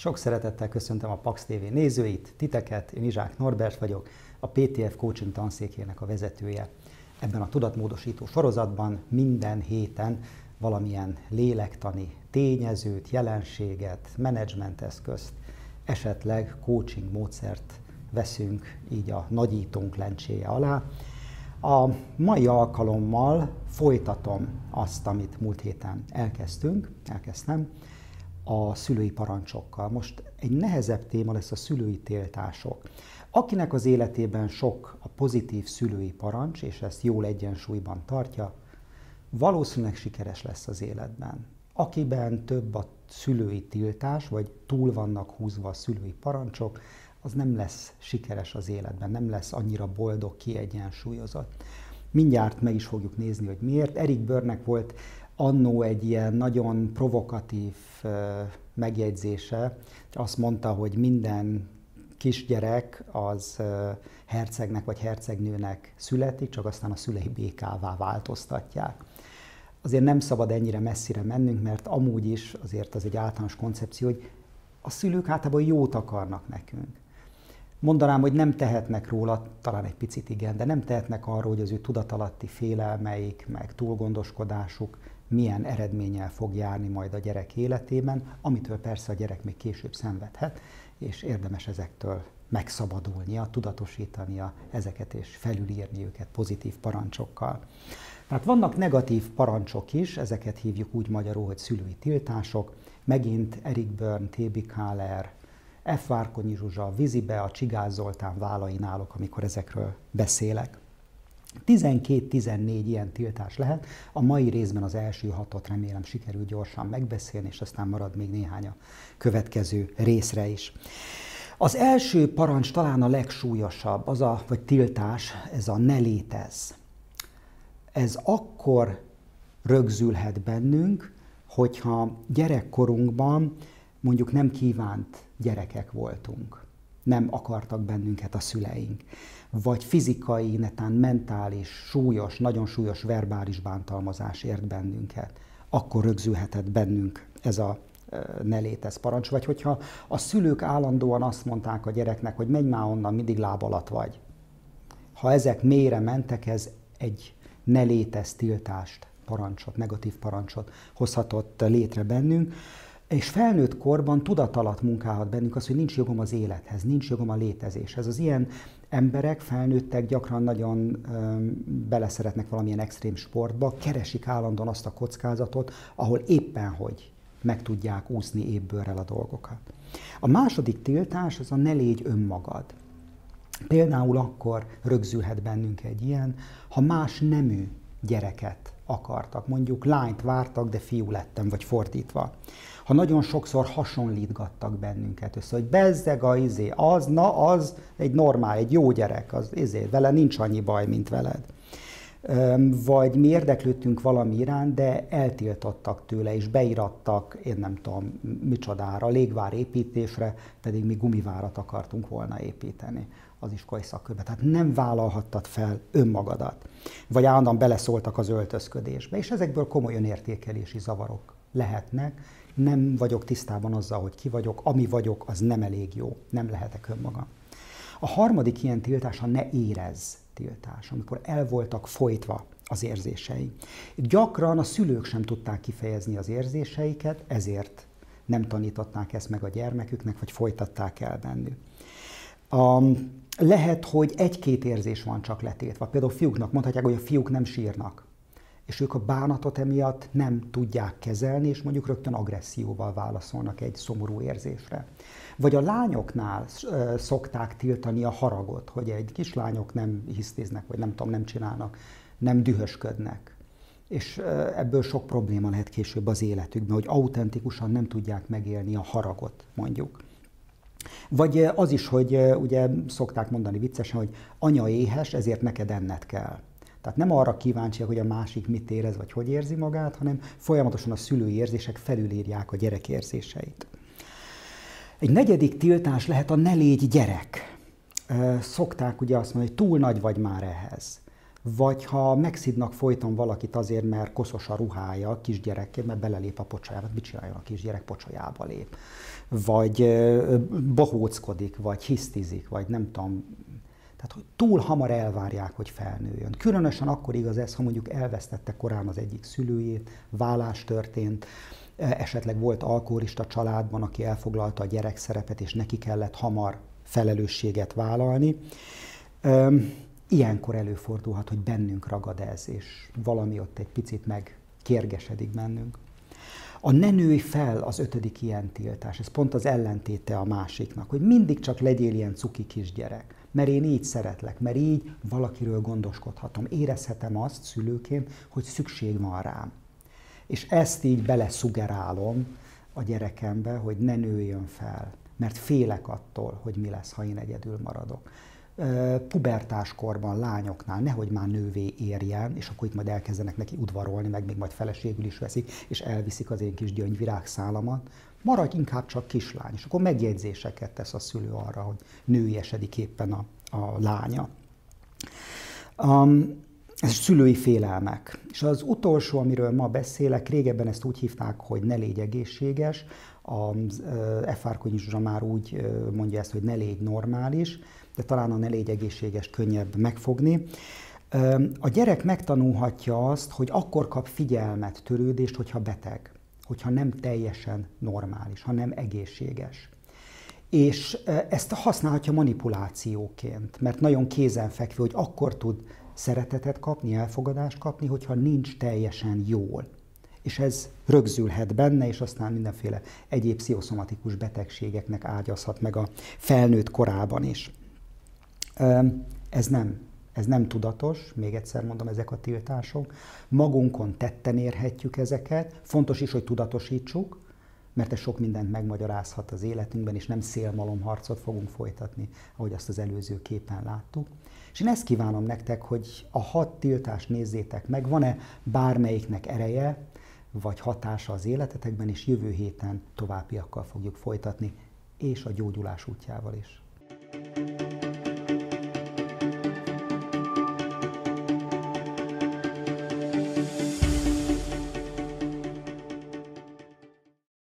Sok szeretettel köszöntöm a Pax TV nézőit, titeket, én Izsák Norbert vagyok, a PTF Coaching tanszékének a vezetője. Ebben a tudatmódosító sorozatban minden héten valamilyen lélektani tényezőt, jelenséget, menedzsmenteszközt, esetleg coaching módszert veszünk így a nagyítónk lencséje alá. A mai alkalommal folytatom azt, amit múlt héten elkezdtünk, elkezdtem, a szülői parancsokkal. Most egy nehezebb téma lesz a szülői tiltások. Akinek az életében sok a pozitív szülői parancs, és ezt jól egyensúlyban tartja, valószínűleg sikeres lesz az életben. Akiben több a szülői tiltás, vagy túl vannak húzva a szülői parancsok, az nem lesz sikeres az életben, nem lesz annyira boldog, kiegyensúlyozott. Mindjárt meg is fogjuk nézni, hogy miért. Erik Börnek volt annó egy ilyen nagyon provokatív megjegyzése, azt mondta, hogy minden kisgyerek az hercegnek vagy hercegnőnek születik, csak aztán a szülei békává változtatják. Azért nem szabad ennyire messzire mennünk, mert amúgy is azért az egy általános koncepció, hogy a szülők általában jót akarnak nekünk. Mondanám, hogy nem tehetnek róla, talán egy picit igen, de nem tehetnek arról, hogy az ő tudatalatti félelmeik, meg túlgondoskodásuk milyen eredménnyel fog járni majd a gyerek életében, amitől persze a gyerek még később szenvedhet, és érdemes ezektől megszabadulnia, tudatosítania ezeket és felülírni őket pozitív parancsokkal. Tehát vannak negatív parancsok is, ezeket hívjuk úgy magyarul, hogy szülői tiltások. Megint Erik Byrne, T.B. Kahler, F. Várkonyi Zsuzsa, Vizibe, a Csigáz Zoltán vállain állok, amikor ezekről beszélek. 12-14 ilyen tiltás lehet. A mai részben az első hatot remélem sikerül gyorsan megbeszélni, és aztán marad még néhány a következő részre is. Az első parancs talán a legsúlyosabb, az a, vagy tiltás, ez a ne létez. Ez akkor rögzülhet bennünk, hogyha gyerekkorunkban mondjuk nem kívánt gyerekek voltunk. Nem akartak bennünket a szüleink. Vagy fizikai, netán mentális, súlyos, nagyon súlyos verbális bántalmazás ért bennünket, akkor rögzülhetett bennünk ez a ne létez parancs, vagy hogyha a szülők állandóan azt mondták a gyereknek, hogy menj már onnan, mindig láb alatt vagy. Ha ezek mélyre mentek, ez egy ne létez tiltást, parancsot, negatív parancsot hozhatott létre bennünk, és felnőtt korban tudat alatt munkálhat bennünk az, hogy nincs jogom az élethez, nincs jogom a létezéshez. Az ilyen emberek, felnőttek gyakran nagyon öm, beleszeretnek valamilyen extrém sportba, keresik állandóan azt a kockázatot, ahol éppen hogy meg tudják úszni évbőrrel a dolgokat. A második tiltás az a ne légy önmagad. Például akkor rögzülhet bennünk egy ilyen, ha más nemű gyereket akartak. Mondjuk lányt vártak, de fiú lettem, vagy fordítva ha nagyon sokszor hasonlítgattak bennünket össze, hogy bezzeg a izé, az, na az egy normál, egy jó gyerek, az izé, vele nincs annyi baj, mint veled. Vagy mi érdeklődtünk valami iránt, de eltiltottak tőle, és beirattak, én nem tudom micsodára, légvár építésre, pedig mi gumivárat akartunk volna építeni az iskolai szakkörbe. Tehát nem vállalhattad fel önmagadat. Vagy állandóan beleszóltak az öltözködésbe, és ezekből komoly önértékelési zavarok lehetnek, nem vagyok tisztában azzal, hogy ki vagyok, ami vagyok, az nem elég jó, nem lehetek önmagam. A harmadik ilyen tiltás a ne érez tiltás, amikor el voltak folytva az érzései. Gyakran a szülők sem tudták kifejezni az érzéseiket, ezért nem tanították ezt meg a gyermeküknek, vagy folytatták el bennük. A, lehet, hogy egy-két érzés van csak letétve. Például fiúknak mondhatják, hogy a fiúk nem sírnak és ők a bánatot emiatt nem tudják kezelni, és mondjuk rögtön agresszióval válaszolnak egy szomorú érzésre. Vagy a lányoknál szokták tiltani a haragot, hogy egy kislányok nem hisztéznek, vagy nem tudom, nem csinálnak, nem dühösködnek. És ebből sok probléma lehet később az életükben, hogy autentikusan nem tudják megélni a haragot, mondjuk. Vagy az is, hogy ugye szokták mondani viccesen, hogy anya éhes, ezért neked enned kell. Tehát nem arra kíváncsiak, hogy a másik mit érez, vagy hogy érzi magát, hanem folyamatosan a szülői érzések felülírják a gyerek érzéseit. Egy negyedik tiltás lehet a ne légy gyerek. Szokták ugye azt mondani, hogy túl nagy vagy már ehhez. Vagy ha megszidnak folyton valakit azért, mert koszos a ruhája kisgyerekként, mert belelép a pocsajába, mit csináljon a kisgyerek pocsajába lép, vagy bohóckodik, vagy hisztizik, vagy nem tudom, tehát hogy túl hamar elvárják, hogy felnőjön. Különösen akkor igaz ez, ha mondjuk elvesztette korán az egyik szülőjét, vállás történt, esetleg volt alkoholista családban, aki elfoglalta a gyerek szerepet, és neki kellett hamar felelősséget vállalni. Ilyenkor előfordulhat, hogy bennünk ragad ez, és valami ott egy picit meg kérgesedik bennünk. A ne nőj fel az ötödik ilyen tiltás, ez pont az ellentéte a másiknak, hogy mindig csak legyél ilyen cuki kisgyerek, mert én így szeretlek, mert így valakiről gondoskodhatom, érezhetem azt szülőként, hogy szükség van rám. És ezt így beleszugerálom a gyerekembe, hogy ne nőjön fel, mert félek attól, hogy mi lesz, ha én egyedül maradok pubertáskorban lányoknál nehogy már nővé érjen, és akkor itt majd elkezdenek neki udvarolni, meg még majd feleségül is veszik, és elviszik az én kis gyöngyvirágszálamat, maradj inkább csak kislány, és akkor megjegyzéseket tesz a szülő arra, hogy nőiesedik éppen a, a lánya. Um, ez szülői félelmek. És az utolsó, amiről ma beszélek, régebben ezt úgy hívták, hogy ne légy egészséges, a F. Zsuzsa már úgy mondja ezt, hogy ne légy normális, de talán a ne légy egészséges könnyebb megfogni. A gyerek megtanulhatja azt, hogy akkor kap figyelmet, törődést, hogyha beteg, hogyha nem teljesen normális, ha nem egészséges. És ezt használhatja manipulációként, mert nagyon kézenfekvő, hogy akkor tud szeretetet kapni, elfogadást kapni, hogyha nincs teljesen jól. És ez rögzülhet benne, és aztán mindenféle egyéb pszichoszomatikus betegségeknek ágyazhat meg a felnőtt korában is. Ez nem, ez nem tudatos, még egyszer mondom, ezek a tiltások. Magunkon tetten érhetjük ezeket. Fontos is, hogy tudatosítsuk, mert ez sok mindent megmagyarázhat az életünkben, és nem szélmalomharcot fogunk folytatni, ahogy azt az előző képen láttuk. És én ezt kívánom nektek, hogy a hat tiltást nézzétek meg, van-e bármelyiknek ereje, vagy hatása az életetekben, és jövő héten továbbiakkal fogjuk folytatni, és a gyógyulás útjával is. thank you